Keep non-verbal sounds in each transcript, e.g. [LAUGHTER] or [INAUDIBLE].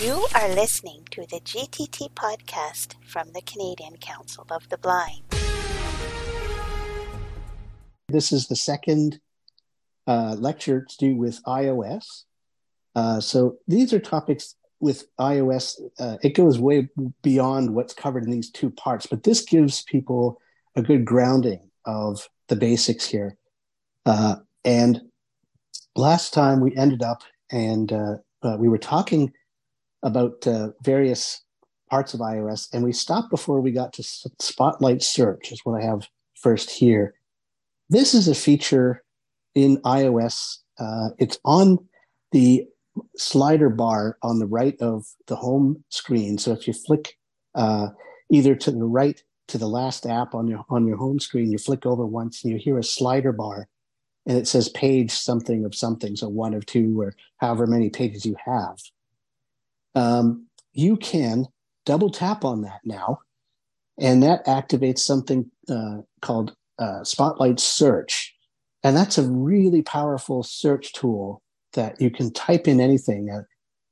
You are listening to the GTT podcast from the Canadian Council of the Blind. This is the second uh, lecture to do with iOS. Uh, so these are topics with iOS. Uh, it goes way beyond what's covered in these two parts, but this gives people a good grounding of the basics here. Uh, and last time we ended up and uh, uh, we were talking about uh, various parts of iOS, and we stopped before we got to Spotlight Search, is what I have first here. This is a feature in iOS. Uh, it's on the slider bar on the right of the home screen. So if you flick uh, either to the right to the last app on your on your home screen, you flick over once and you hear a slider bar, and it says page something of something, so one of two or however many pages you have um, you can double tap on that now, and that activates something uh, called uh, Spotlight Search. And that's a really powerful search tool that you can type in anything, uh,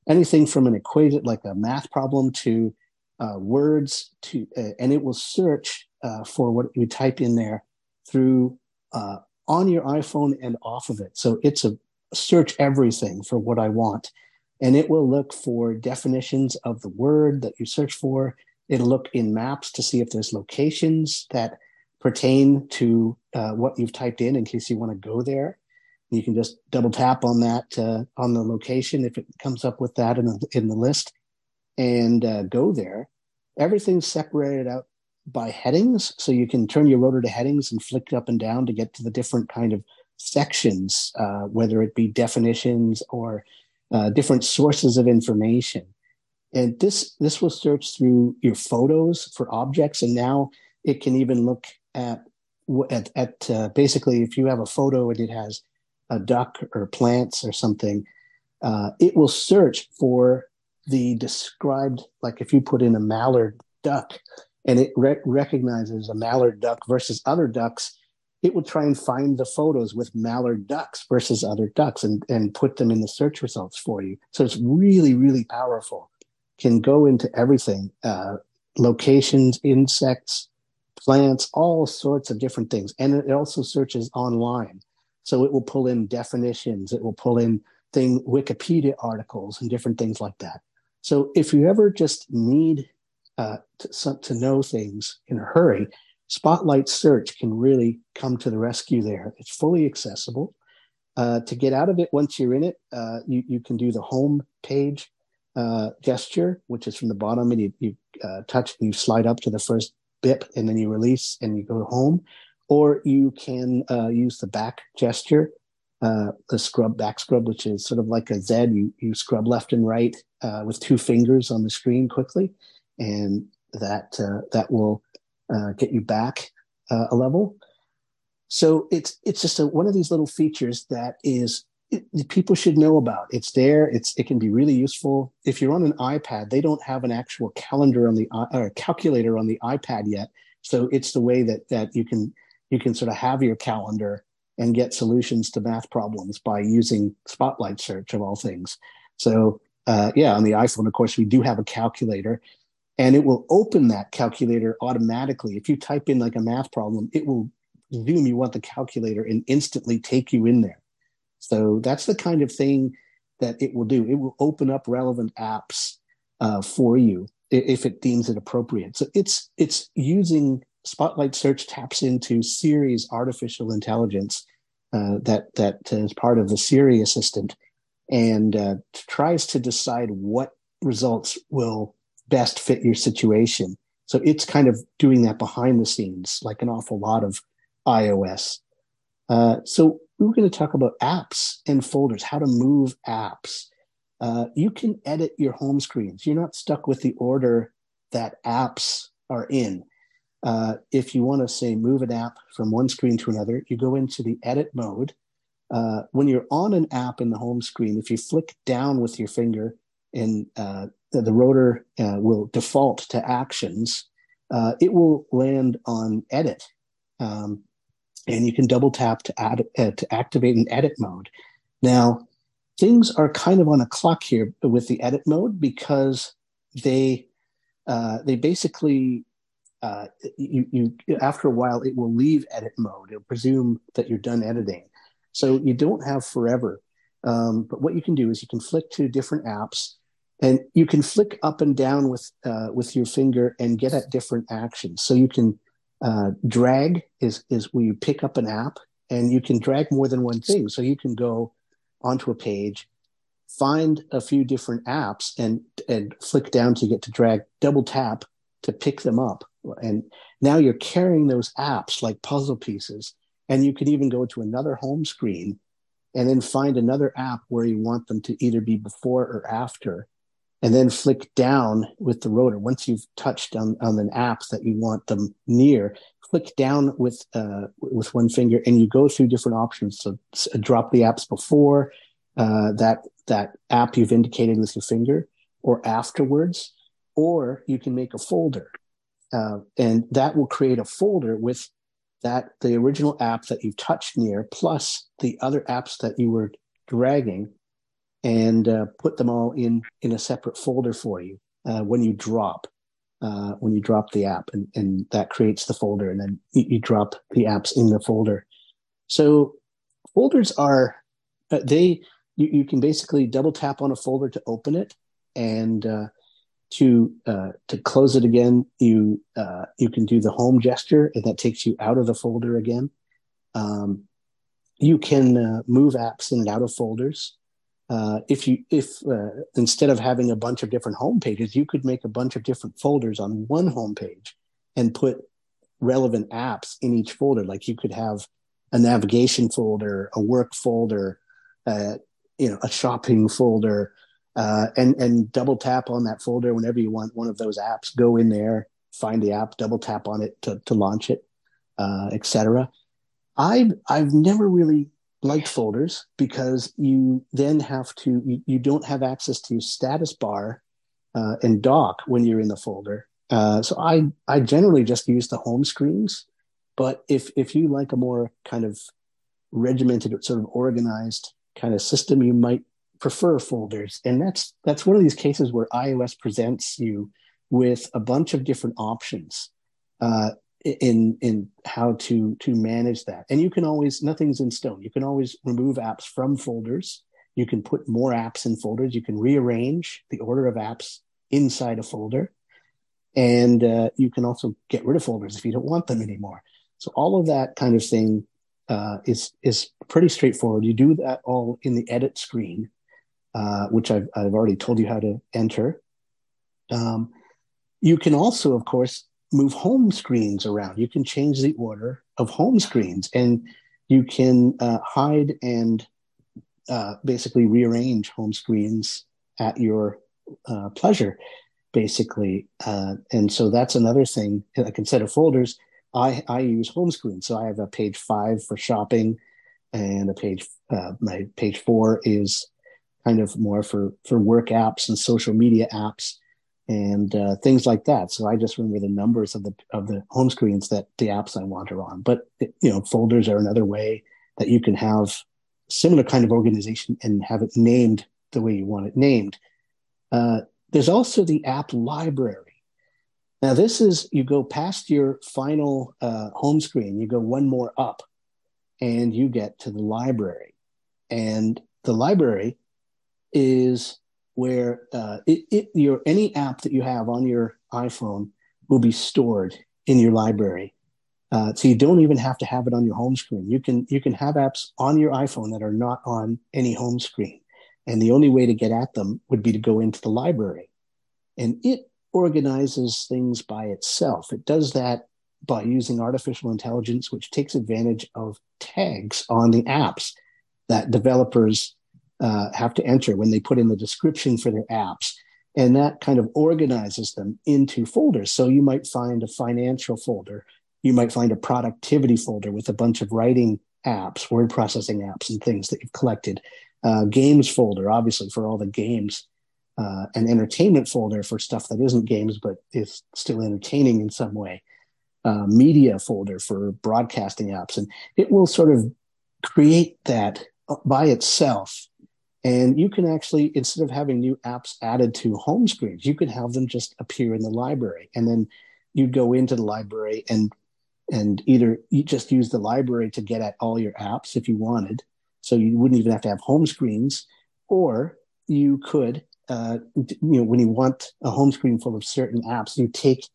anything from an equation like a math problem to uh, words to, uh, and it will search uh, for what you type in there through on your iPhone and off of it. So it's a search everything for what I want and it will look for definitions of the word that you search for. It'll look in maps to see if there's locations that pertain to uh, what you've typed in in case you want to go there. You can just double tap on that uh, on the location if it comes up with that in the, in the list and uh, go there. Everything's separated out by headings, so you can turn your rotor to headings and flick up and down to get to the different kind of sections, uh, whether it be definitions or uh, different sources of information. And this this will search through your photos for objects, and now it can even look at at, at uh, basically if you have a photo and it has a duck or plants or something, uh, it will search for the described like if you put in a mallard duck and it re- recognizes a mallard duck versus other ducks it would try and find the photos with mallard ducks versus other ducks and, and put them in the search results for you. So it's really, really powerful. Can go into everything uh, locations, insects, plants, all sorts of different things. And it also searches online. So it will pull in definitions, it will pull in thing Wikipedia articles and different things like that. So if you ever just need uh, to, to know things in a hurry, Spotlight Search can really come to the rescue there. It's fully accessible. Uh, to get out of it, once you're in it, uh, you, you can do the home page uh, gesture, which is from the bottom, and you, you uh, touch you slide up to the first bip, and then you release and you go home. Or you can uh, use the back gesture, uh, the scrub back scrub, which is sort of like a Z. You, you scrub left and right with two fingers on the screen quickly, and that that will uh, get you back uh, a level. So it's it's just a, one of these little features that is it, people should know about. It's there. It's it can be really useful. If you're on an iPad, they don't have an actual calendar on the or calculator on the iPad yet. So it's the way that that you can you can sort of have your calendar and get solutions to math problems by using Spotlight Search of all things. So uh, yeah, on the iPhone, of course, we do have a calculator, and it will open that calculator automatically. If you type in like a math problem, it will zoom you want the calculator and instantly take you in there. So that's the kind of thing that it will do. It will open up relevant apps uh, for you if it deems it appropriate. So it's it's using Spotlight Search taps into Siri's artificial intelligence uh, that that is part of the Siri assistant and uh, tries to decide what results will best fit your situation. So it's kind of doing that behind the scenes, like an awful lot of iOS. Uh, so we're going to talk about apps and folders, how to move apps. Uh, you can edit your home screens. You're not stuck with the order that apps are in. Uh, if you want to say move an app from one screen to another, you go into the edit mode. Uh, when you're on an app in the home screen, if you flick down with your finger and uh, the, the rotor uh, will default to actions, uh, it will land on edit. Um, and you can double tap to add uh, to activate an edit mode. Now, things are kind of on a clock here with the edit mode because they uh, they basically uh, you, you after a while it will leave edit mode. It'll presume that you're done editing, so you don't have forever. Um, but what you can do is you can flick to different apps, and you can flick up and down with uh, with your finger and get at different actions. So you can uh, drag is is where you pick up an app, and you can drag more than one thing. So you can go onto a page, find a few different apps, and and flick down to get to drag. Double tap to pick them up and now you're carrying those apps like puzzle pieces. And you could even go to another home screen and then find another app where you want them to either be before or after. And then flick down with the rotor. Once you've touched on, on an app that you want them near, flick down with uh, with one finger, and you go through different options. So drop the apps before uh, that that app you've indicated with your finger, or afterwards, or you can make a folder uh, and that will create a folder with that the original app that you touched near plus the other apps that you were dragging and uh, put them all in in a separate folder for you uh, when you drop uh, when you drop the app and, and that creates the folder and then you, you drop the apps in the folder so folders are uh, they you, you can basically double tap on a folder to open it and uh, to uh, to close it again, you you can do the home gesture, and that takes you out of the folder again. Um, you can move apps in and out of folders. Uh, if you if uh, instead of having a bunch of different home pages, you could make a bunch of different folders on one home page and put relevant apps in each folder. Like you could have a navigation folder, a work folder, uh, you know, a shopping folder, uh, and and double tap on that folder whenever you want one of those apps. Go in there, find the app, double tap on it to, to launch it, uh, etc. I've I've never really liked folders because you then have to you, you don't have access to status bar uh, and dock when you're in the folder. Uh, so I I generally just use the home screens. But if if you like a more kind of regimented, sort of organized kind of system, you might prefer folders. And that's that's one of these cases where iOS presents you with a bunch of different options uh, in in how to to manage that. And you can always nothing's in stone. You can always remove apps from folders. You can put more apps in folders. You can rearrange the order of apps inside a folder, and uh, you can also get rid of folders if you don't want them anymore. So all of that kind of thing uh, is is pretty straightforward. You do that all in the edit screen, uh, which I've, I've already told you how to enter. Um, you can also, of course, move home screens around. You can change the order of home screens and you can uh, hide and uh, basically rearrange home screens at your uh, pleasure, basically. Uh, and so that's another thing. Like instead of folders, I, I use home screens. So I have a page five for shopping and a page, uh, my page four is kind of more for for work apps and social media apps and uh, things like that. So I just remember the numbers of the of the home screens that the apps I want are on. But you know, folders are another way that you can have similar kind of organization and have it named the way you want it named. Uh, there's also the app library. Now, this is you go past your final uh, home screen, you go one more up, and you get to the library. And the library is where uh, it, it, your any app that you have on your iPhone will be stored in your library. Uh, so you don't even have to have it on your home screen. You can you can have apps on your iPhone that are not on any home screen, and the only way to get at them would be to go into the library, and it organizes things by itself. It does that by using artificial intelligence, which takes advantage of tags on the apps that developers uh, have to enter when they put in the description for their apps. And that kind of organizes them into folders. So you might find a financial folder, you might find a productivity folder with a bunch of writing apps, word processing apps, and things that you've collected. Uh, games folder, obviously, for all the games. Uh, an entertainment folder for stuff that isn't games but is still entertaining in some way. Uh, media folder for broadcasting apps. And it will sort of create that by itself And you can actually, instead of having new apps added to home screens, you could have them just appear in the library. And then you'd go into the library and and either you just use the library to get at all your apps if you wanted. So you wouldn't even have to have home screens, or you could, uh, you know, when you want a home screen full of certain apps, you take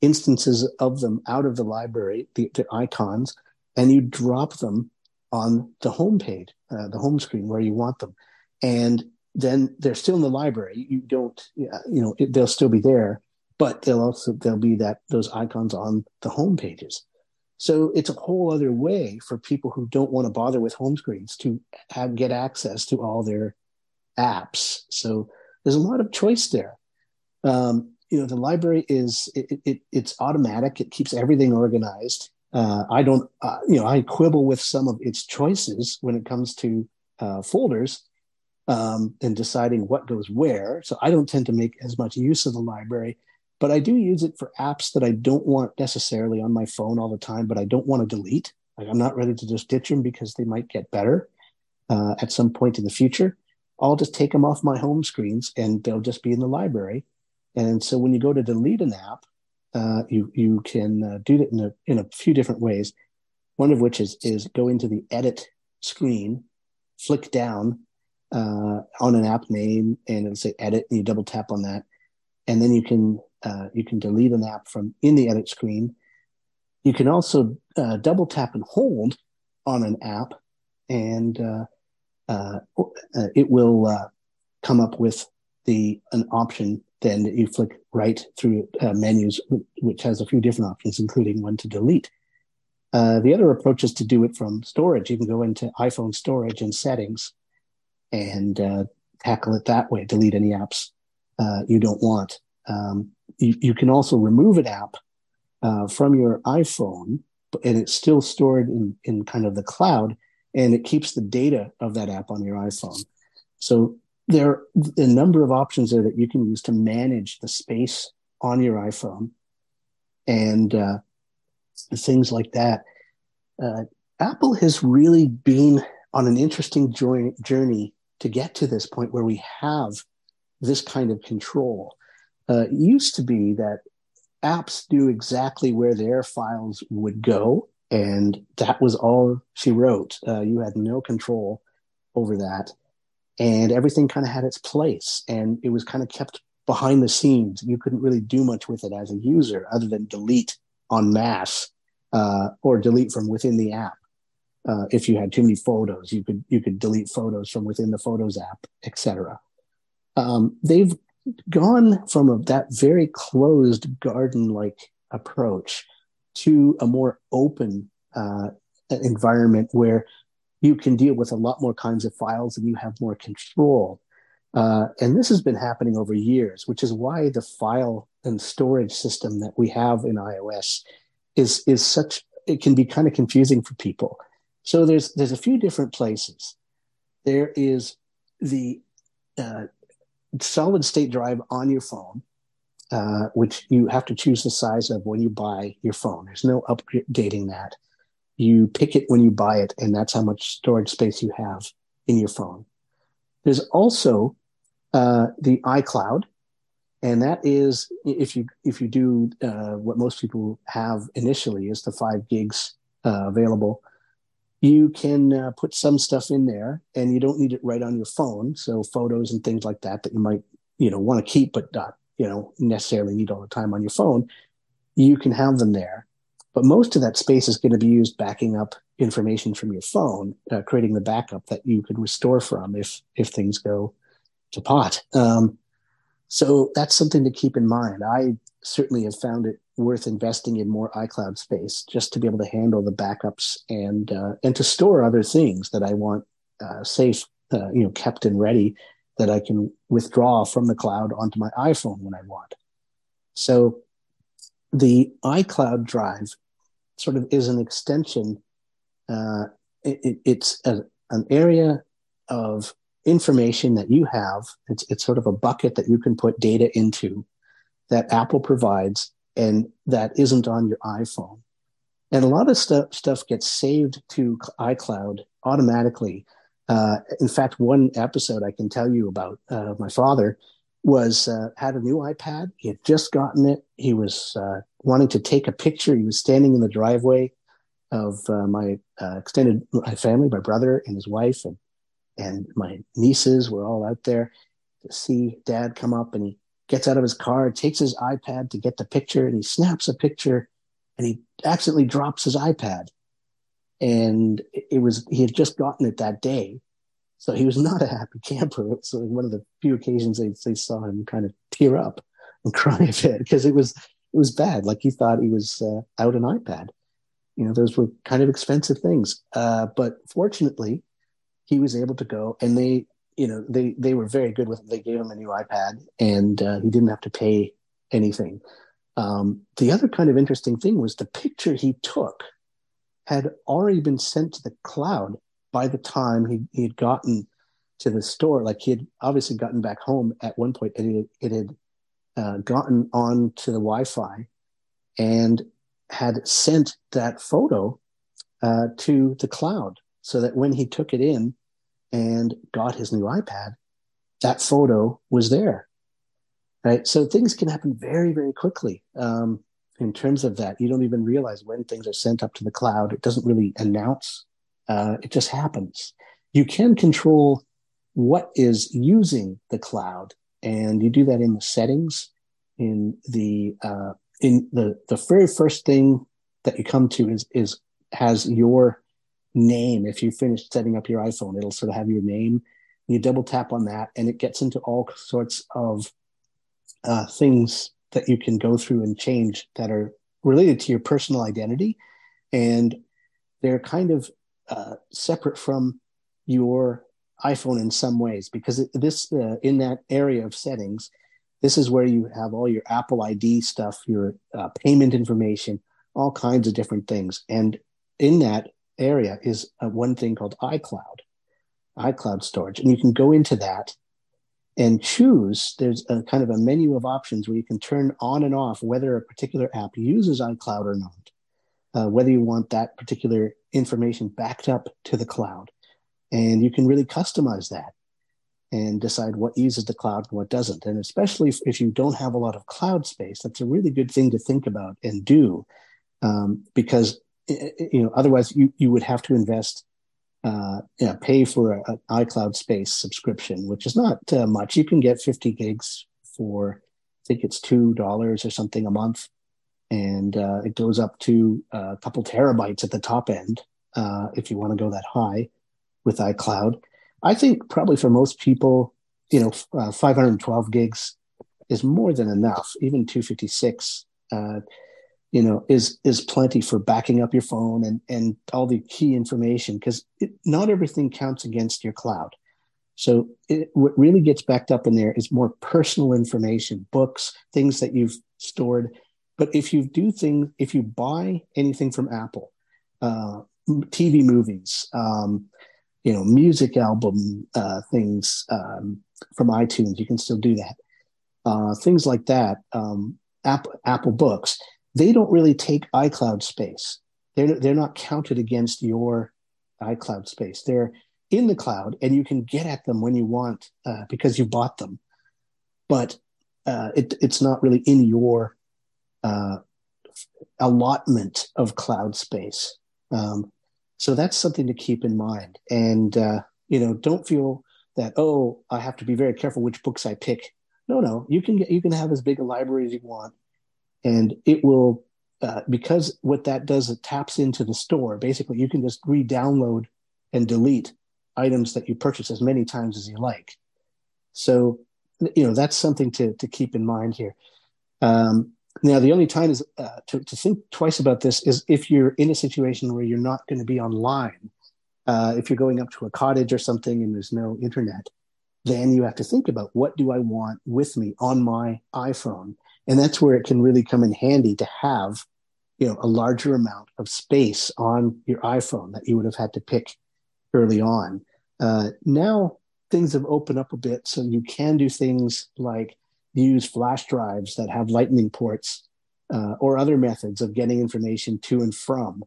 instances of them out of the library, the, the icons, and you drop them on the home page, uh, the home screen where you want them and then they're still in the library. You don't, you know, they'll still be there, but they'll also there'll be that those icons on the home pages. So it's a whole other way for people who don't want to bother with home screens to have get access to all their apps. So there's a lot of choice there. Um, you know, the library is it, it, it's automatic. It keeps everything organized. Uh, I don't, uh, you know, I quibble with some of its choices when it comes to uh, folders um, and deciding what goes where. So I don't tend to make as much use of the library, but I do use it for apps that I don't want necessarily on my phone all the time, but I don't want to delete. Like I'm not ready to just ditch them because they might get better uh, at some point in the future. I'll just take them off my home screens and they'll just be in the library. And so when you go to delete an app, uh, you you can uh, do that in a in a few different ways. One of which is is go into the edit screen, flick down uh, on an app name and it'll say edit and you double tap on that. And then you can uh, you can delete an app from in the edit screen. You can also uh, double tap and hold on an app and uh, uh, uh, it will come up with the an option. Then that you flick right through menus which has a few different options including one to delete. The other approach is to do it from storage. You can go into iphone storage and settings and uh, tackle it that way. Delete any apps uh, you don't want. Um, you, you, can also remove an app uh, from your iPhone, and it's still stored in, in kind of the cloud, and it keeps the data of that app on your iPhone. So there are a number of options there that you can use to manage the space on your iPhone and uh, things like that. Uh, Apple has really been on an interesting journey to get to this point where we have this kind of control. Uh, it used to be that apps knew exactly where their files would go, and that was all she wrote. Uh, you had no control over that, and everything kind of had its place, and it was kind of kept behind the scenes. You couldn't really do much with it as a user other than delete en masse uh, or delete from within the app. Uh, if you had too many photos, you could you could delete photos from within the Photos app, etc. Um, they've gone from a, that very closed garden-like approach to a more open uh, environment where you can deal with a lot more kinds of files and you have more control. Uh, and this has been happening over years, which is why the file and storage system that we have in iOS is is such it can be kind of confusing for people so there's there's a few different places. There is the uh, solid state drive on your phone, uh, which you have to choose the size of when you buy your phone. There's no updating that. You pick it when you buy it, and that's how much storage space you have in your phone. There's also uh, the iCloud, and that is if you if you do uh, what most people have initially is the five gigs uh, available you can uh, put some stuff in there and you don't need it right on your phone. So photos and things like that that you might you know want to keep but not you know necessarily need all the time on your phone you can have them there. But most of that space is going to be used backing up information from your phone uh, creating the backup that you could restore from if if things go to pot. Um, so that's something to keep in mind. I certainly have found it worth investing in more iCloud space just to be able to handle the backups and uh, and to store other things that I want uh, safe, uh, you know, kept and ready that I can withdraw from the cloud onto my iPhone when I want. So the iCloud drive sort of is an extension. Uh, it, it's a, an area of information that you have. It's, it's sort of a bucket that you can put data into that Apple provides and that isn't on your iPhone. And a lot of stuff stuff gets saved to iCloud automatically Uh, in fact, one episode I can tell you about uh, my father was uh, had a new iPad. He had just gotten it. He was uh, wanting to take a picture. He was standing in the driveway of uh, my uh, extended my family, my brother and his wife, and and my nieces were all out there to see Dad come up. And he gets out of his car, takes his iPad to get the picture, and he snaps a picture, and he accidentally drops his iPad. And it was he had just gotten it that day, so he was [LAUGHS] not a happy camper. It was one of the few occasions they, they saw him kind of tear up and [LAUGHS] cry a bit because it was it was bad. Like he thought he was uh, out an iPad. You know, those were kind of expensive things. Uh, but fortunately, he was able to go, and they, you know, they they were very good with. It. They gave him a new iPad, and uh, he didn't have to pay anything. Um, the other kind of interesting thing was the picture he took had already been sent to the cloud by the time he, he had gotten to the store, like he had obviously gotten back home at one point, and it, it had uh, gotten on to the Wi-Fi and had sent that photo uh, to the cloud, so that when he took it in and got his new iPad, that photo was there. Right, so things can happen very, very quickly. Um, in terms of that, you don't even realize when things are sent up to the cloud. It doesn't really announce uh, it just happens. You can control what is using the cloud, and you do that in the settings. In the uh, in the the very first thing that you come to is is has your name. If you finish setting up your iPhone, it'll sort of have your name. You double tap on that, and it gets into all sorts of uh, things that you can go through and change that are related to your personal identity, and they're kind of uh, separate from your iPhone in some ways because it, this uh, in that area of settings, this is where you have all your Apple ID stuff, your uh, payment information, all kinds of different things, and in that area is uh, one thing called iCloud, iCloud storage, and you can go into that and choose. There's a kind of a menu of options where you can turn on and off whether a particular app uses iCloud or not uh, whether you want that particular information backed up to the cloud. And you can really customize that and decide what uses the cloud and what doesn't. And especially if, if you don't have a lot of cloud space, that's a really good thing to think about and do um, because you know otherwise you, you would have to invest uh, yeah, pay for an iCloud space subscription, which is not uh, much. You can get 50 gigs for, I think it's $2 or something a month and uh, it goes up to a couple terabytes at the top end uh, if you want to go that high with iCloud. I think probably for most people, you know, uh, 512 gigs is more than enough. Even 256, uh, you know, is is plenty for backing up your phone and and all the key information because not everything counts against your cloud. So it, what really gets backed up in there is more personal information, books, things that you've stored but if you do things, if you buy anything from Apple, uh, TV movies, um, you know, music album uh, things um, from iTunes, you can still do that. Uh, things like that, um, Apple, Apple Books, they don't really take iCloud space. They're they're not counted against your iCloud space. They're in the cloud, and you can get at them when you want uh, because you bought them. But uh, it, it's not really in your uh, allotment of cloud space. Um, so that's something to keep in mind. And, uh, you know, don't feel that, oh, I have to be very careful which books I pick. No, no, you can get, you can have as big a library as you want. And it will, uh, because what that does, it taps into the store. Basically, you can just re download and delete items that you purchase as many times as you like. So, you know, that's something to, to keep in mind here. Um, now, the only time is uh, to, to think twice about this is if you're in a situation where you're not going to be online. Uh, if you're going up to a cottage or something and there's no internet, then you have to think about what do I want with me on my iPhone, and that's where it can really come in handy to have, you know, a larger amount of space on your iPhone that you would have had to pick early on. Uh, now things have opened up a bit, so you can do things like use flash drives that have lightning ports uh, or other methods of getting information to and from.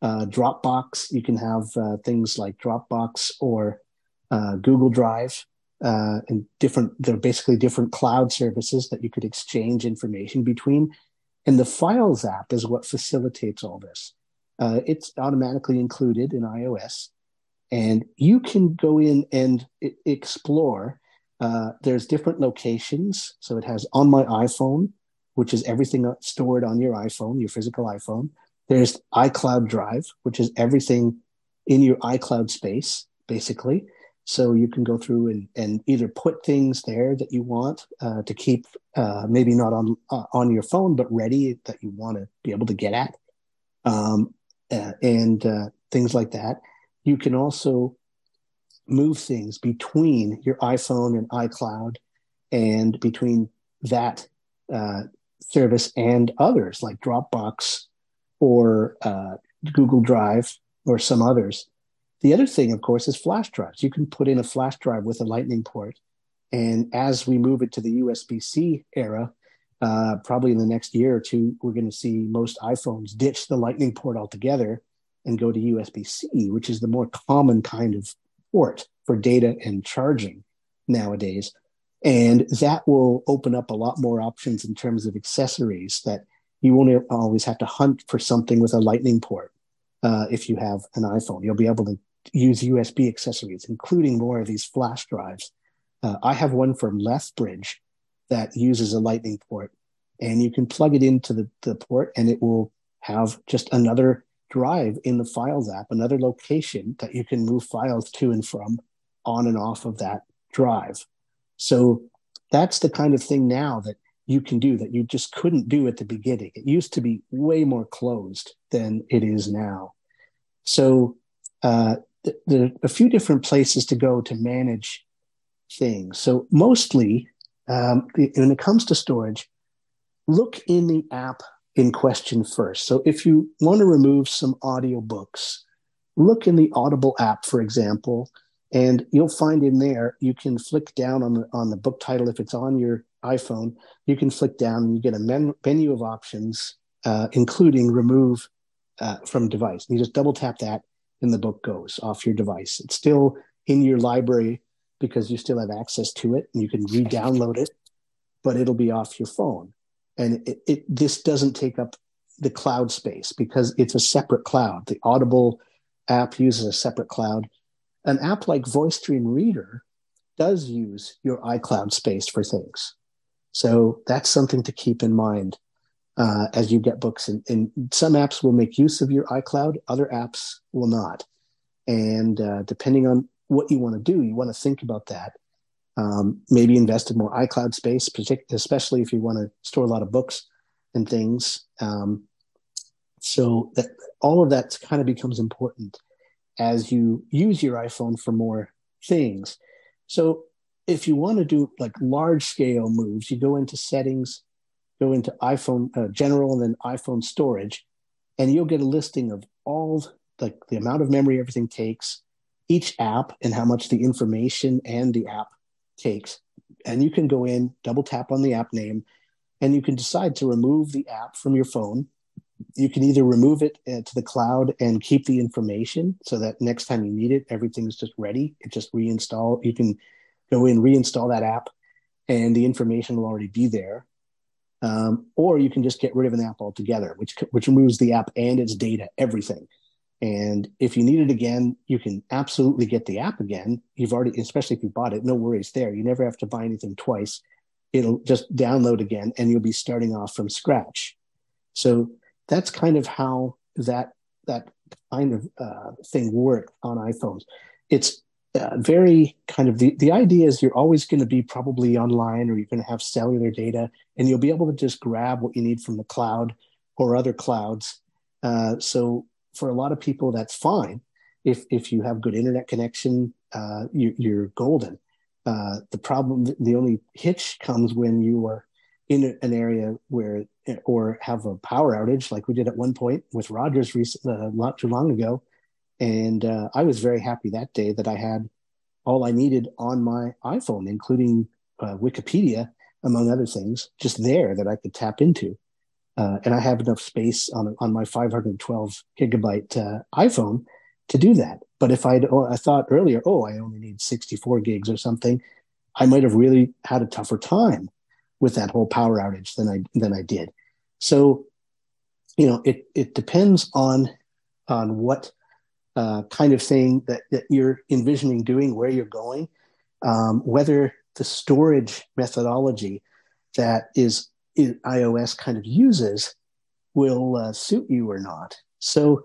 Uh, Dropbox, you can have uh, things like Dropbox or uh, Google Drive, uh, and different. They're basically different cloud services that you could exchange information between. And the Files app is what facilitates all this. Uh, it's automatically included in iOS, and you can go in and explore. Uh, there's different locations, so it has on my iPhone, which is everything stored on your iPhone, your physical iPhone. There's iCloud Drive, which is everything in your iCloud space, basically. So you can go through and, and either put things there that you want uh, to keep, uh, maybe not on uh, on your phone, but ready that you want to be able to get at, um, uh, and uh, things like that. You can also move things between your iPhone and iCloud, and between that uh, service and others like Dropbox or Google Drive or some others. The other thing, of course, is flash drives. You can put in a flash drive with a lightning port. And as we move it to the USB C era, uh, probably in the next year or two, we're going to see most iPhones ditch the lightning port altogether and go to USB C, which is the more common kind of port for data and charging nowadays. And that will open up a lot more options in terms of accessories that you won't always have to hunt for something with a lightning port. Uh, if you have an iPhone, you'll be able to use USB accessories, including more of these flash drives. Uh, I have one from Lethbridge that uses a lightning port, and you can plug it into the, the port, and it will have just another drive in the Files app, another location that you can move files to and from on and off of that drive. So that's the kind of thing now that you can do that you just couldn't do at the beginning. It used to be way more closed than it is now. So uh, a few different places to go to manage things. So mostly, um, when it comes to storage, look in the app in question first. So if you want to remove some audiobooks, look in the Audible app, for example, and you'll find in there you can flick down on the on the book title if it's on your iPhone. You can flick down and you get a men- menu of options, uh, including remove uh, from device. And you just double tap that, and the book goes off your device. It's still in your library because you still have access to it and you can re-download it, but it'll be off your phone. And it, it, this doesn't take up the cloud space because it's a separate cloud. The Audible app uses a separate cloud. An app like Voice Dream Reader does use your iCloud space for things. So that's something to keep in mind uh, as you get books. And, and, some apps will make use of your iCloud, other apps will not. And uh, depending on what you want to do, you want to think about that. Um, maybe invest in more iCloud space, especially if you want to store a lot of books and things. Um, so that all of that kind of becomes important as you use your iPhone for more things. So if you want to do like large scale moves, you go into settings go into iPhone uh, general and then iPhone storage, and you'll get a listing of all like the amount of memory everything takes, each app, and how much the information and the app takes. And you can go in, double tap on the app name, and you can decide to remove the app from your phone. You can either remove it uh, to the cloud and keep the information so that next time you need it, everything's just ready. It just reinstall. You can go in, reinstall that app, and the information will already be there um, or you can just get rid of an app altogether, which which removes the app and its data, everything. And if you need it again, you can absolutely get the app again. You've already, especially if you bought it, no worries there. You never have to buy anything twice. It'll just download again, and you'll be starting off from scratch. So that's kind of how that that kind of uh, thing works on iPhones. It's uh, very kind of the, the idea is you're always going to be probably online or you're going to have cellular data and you'll be able to just grab what you need from the cloud or other clouds. Uh, so for a lot of people that's fine. If if you have good internet connection uh, you, are golden. Uh, the problem the only hitch comes when you are in an area where or have a power outage like we did at one point with rogers recent, uh, not too long ago and uh, I was very happy that day that I had all I needed on my iPhone, including uh, Wikipedia, among other things, just there that I could tap into. Uh, and I have enough space on on my 512 gigabyte uh, iPhone to do that. But if I'd, oh, I thought earlier, oh, I only need 64 gigs or something, I might have really had a tougher time with that whole power outage than I than I did. So, you know, it it depends on on what uh, kind of thing that that you're envisioning doing, where you're going, um, whether the storage methodology that is, is iOS kind of uses will uh, suit you or not. So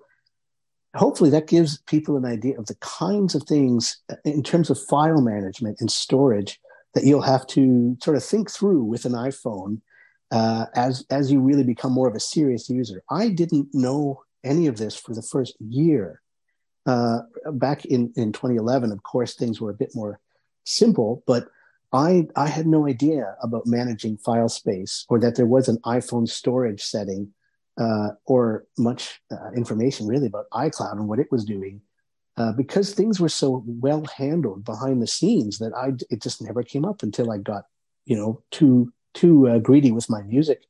hopefully that gives people an idea of the kinds of things uh, in terms of file management and storage that you'll have to sort of think through with an iphone uh, as as you really become more of a serious user i didn't know any of this for the first year uh, back in, in 2011 of course things were a bit more simple but I, I had no idea about managing file space or that there was an iphone storage setting uh, or much uh, information really about iCloud and what it was doing, uh, because things were so well handled behind the scenes that I it just never came up until I got you know too too uh, greedy with my music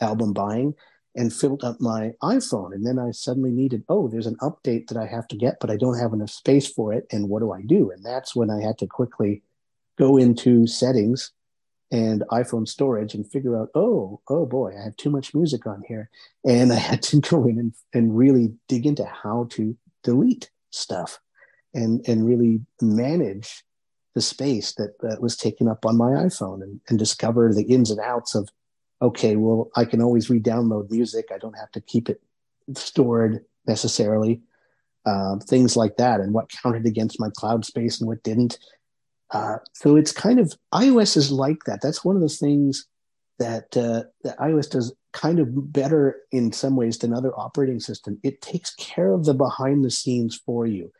album buying and filled up my iPhone, and then I suddenly needed oh there's an update that I have to get, but I don't have enough space for it, and what do I do? And that's when I had to quickly go into settings and iPhone storage and figure out, oh, oh boy, I have too much music on here. And I had to [LAUGHS] go in and, and really dig into how to delete stuff and, and really manage the space that, that was taken up on my iPhone and, and discover the ins and outs of, okay, well, I can always re-download music. I don't have to keep it stored necessarily. Uh, things like that and what counted against my cloud space and what didn't uh, so it's kind of iOS is like that. That's one of the things that uh, that iOS does kind of better in some ways than other operating system. It takes care of the behind the scenes for you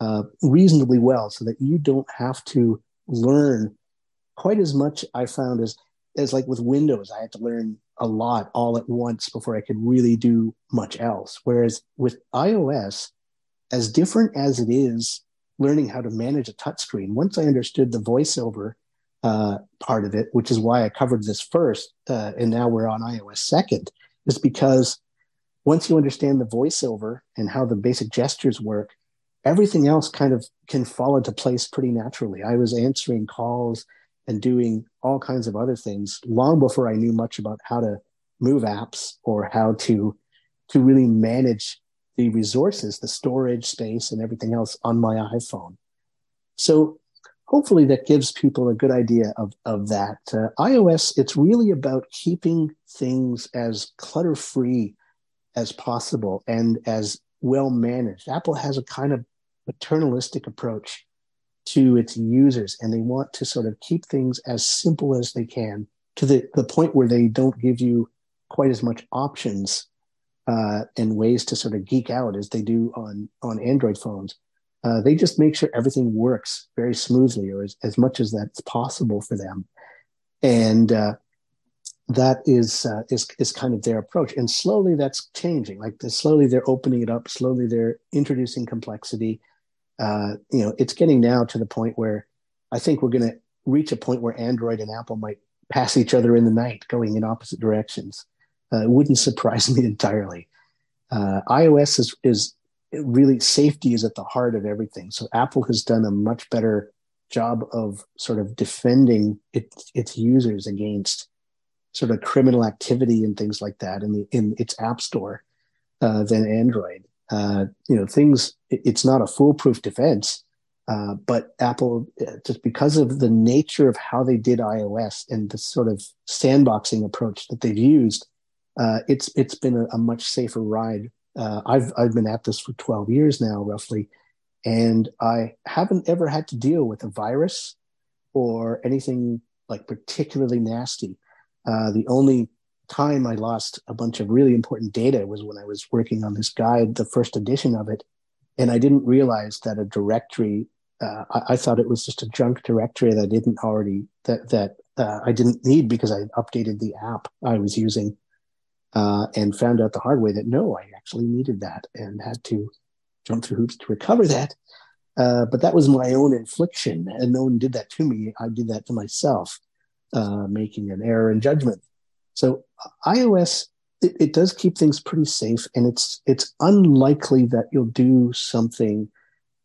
uh, reasonably well, so that you don't have to learn quite as much. I found as as like with Windows, I had to learn a lot all at once before I could really do much else. Whereas with iOS, as different as it is learning how to manage a touchscreen. Once I understood the voiceover uh, part of it, which is why I covered this first, uh, and now we're on iOS second, is because once you understand the voiceover and how the basic gestures work, everything else kind of can fall into place pretty naturally. I was answering calls and doing all kinds of other things long before I knew much about how to move apps or how to to really manage the resources, the storage space, and everything else on my iPhone. So hopefully that gives people a good idea of, of that. Uh, iOS, it's really about keeping things as clutter free as possible and as well managed. Apple has a kind of paternalistic approach to its users, and they want to sort of keep things as simple as they can to the, the point where they don't give you quite as much options uh, and ways to sort of geek out as they do on on Android phones. Uh, they just make sure everything works very smoothly or as, as much as that's possible for them. And uh, that is, uh, is, is kind of their approach. And slowly that's changing. Like slowly they're opening it up. Slowly they're introducing complexity. Uh, you know, it's getting now to the point where I think we're going to reach a point where Android and Apple might pass each other in the night, going in opposite directions. Uh, it wouldn't [LAUGHS] surprise me entirely. Uh, iOS is, is really safety is at the heart of everything. So Apple has done a much better job of sort of defending it, its users against sort of criminal activity and things like that in the in its app store uh, than Android. Uh, you know, things. It, it's not a foolproof defense, uh, but Apple, uh, just because of the nature of how they did iOS and the sort of sandboxing approach that they've used, uh, it's it's been a, a much safer ride. Uh, I've I've been at this for 12 years now, roughly, and I haven't ever had to deal with a virus or anything like particularly nasty. Uh, the only time I lost a bunch of really important data was when I was working on this guide, the first edition of it, and I didn't realize that a directory. Uh, I, I, thought it was just a junk directory that I didn't already that that uh, I didn't need because I updated the app I was using uh, and found out the hard way that no, I actually needed that and had to jump through hoops to recover that. Uh, but that was my own infliction, and no one did that to me. I did that to myself, uh, making an error in judgment. So iOS it, it does keep things pretty safe, and it's it's unlikely that you'll do something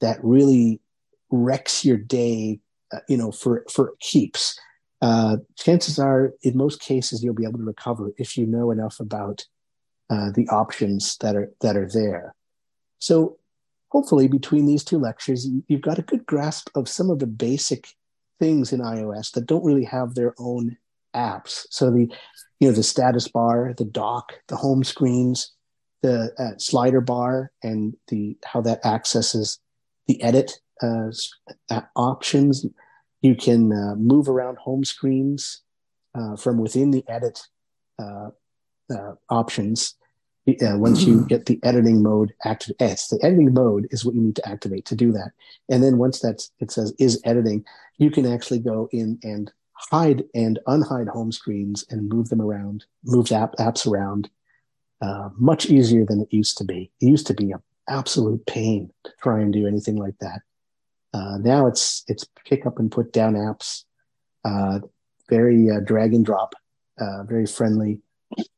that really wrecks your day, uh, you know, for for keeps. Uh, chances are, in most cases, you'll be able to recover if you know enough about uh, the options that are that are there. So, hopefully, between these two lectures, you've got a good grasp of some of the basic things in iOS that don't really have their own apps. So the you know the status bar, the dock, the home screens, the uh, slider bar, and the how that accesses the edit uh, options. You can uh, move around home screens uh, from within the edit uh, uh, options. once you get the editing mode active, yes, the editing mode is what you need to activate to do that. And then once that's it says is editing, you can actually go in and hide and unhide home screens and move them around, move app, apps around uh, much easier than it used to be. It used to be an absolute pain to try and do anything like that. Uh, now it's it's pick up and put down apps, uh, very uh, drag and drop, uh, very friendly,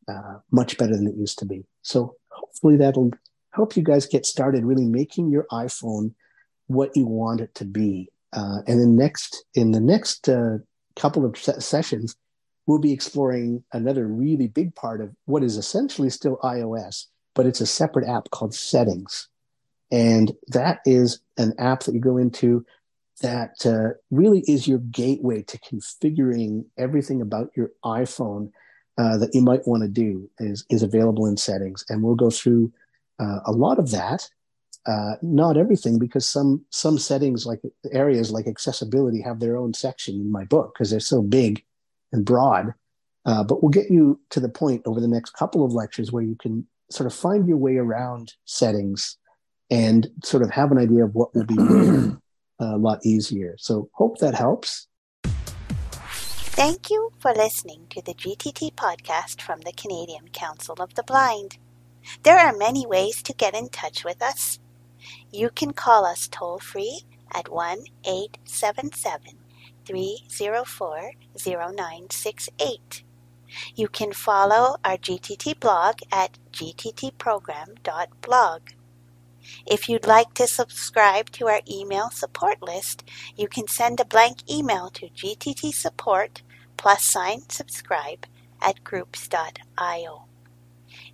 uh, much better than it used to be. So hopefully that'll help you guys get started really making your iPhone what you want it to be. and then next in the next couple of sessions, we'll be exploring another really big part of what is essentially still iOS, but it's a separate app called Settings. And that is an app that you go into that uh, really is your gateway to configuring everything about your iPhone uh, that you might want to do is, is available in settings. And we'll go through uh, a lot of that uh, not everything because some some settings like areas like accessibility have their own section in my book because they're so big and broad uh, but we'll get you to the point over the next couple of lectures where you can sort of find your way around settings and sort of have an idea of what will be a lot easier so hope that helps Thank you for listening to the GTT podcast from the Canadian Council of the Blind. There are many ways to get in touch with us. You can call us toll free at 1 877 304 0968. You can follow our GTT blog at gttprogram.blog. If you'd like to subscribe to our email support list, you can send a blank email to gttsupport plus sign subscribe at groups.io.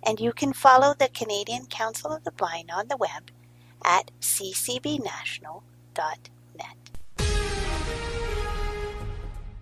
And you can follow the Canadian Council of the Blind on the web at ccbnational.ca.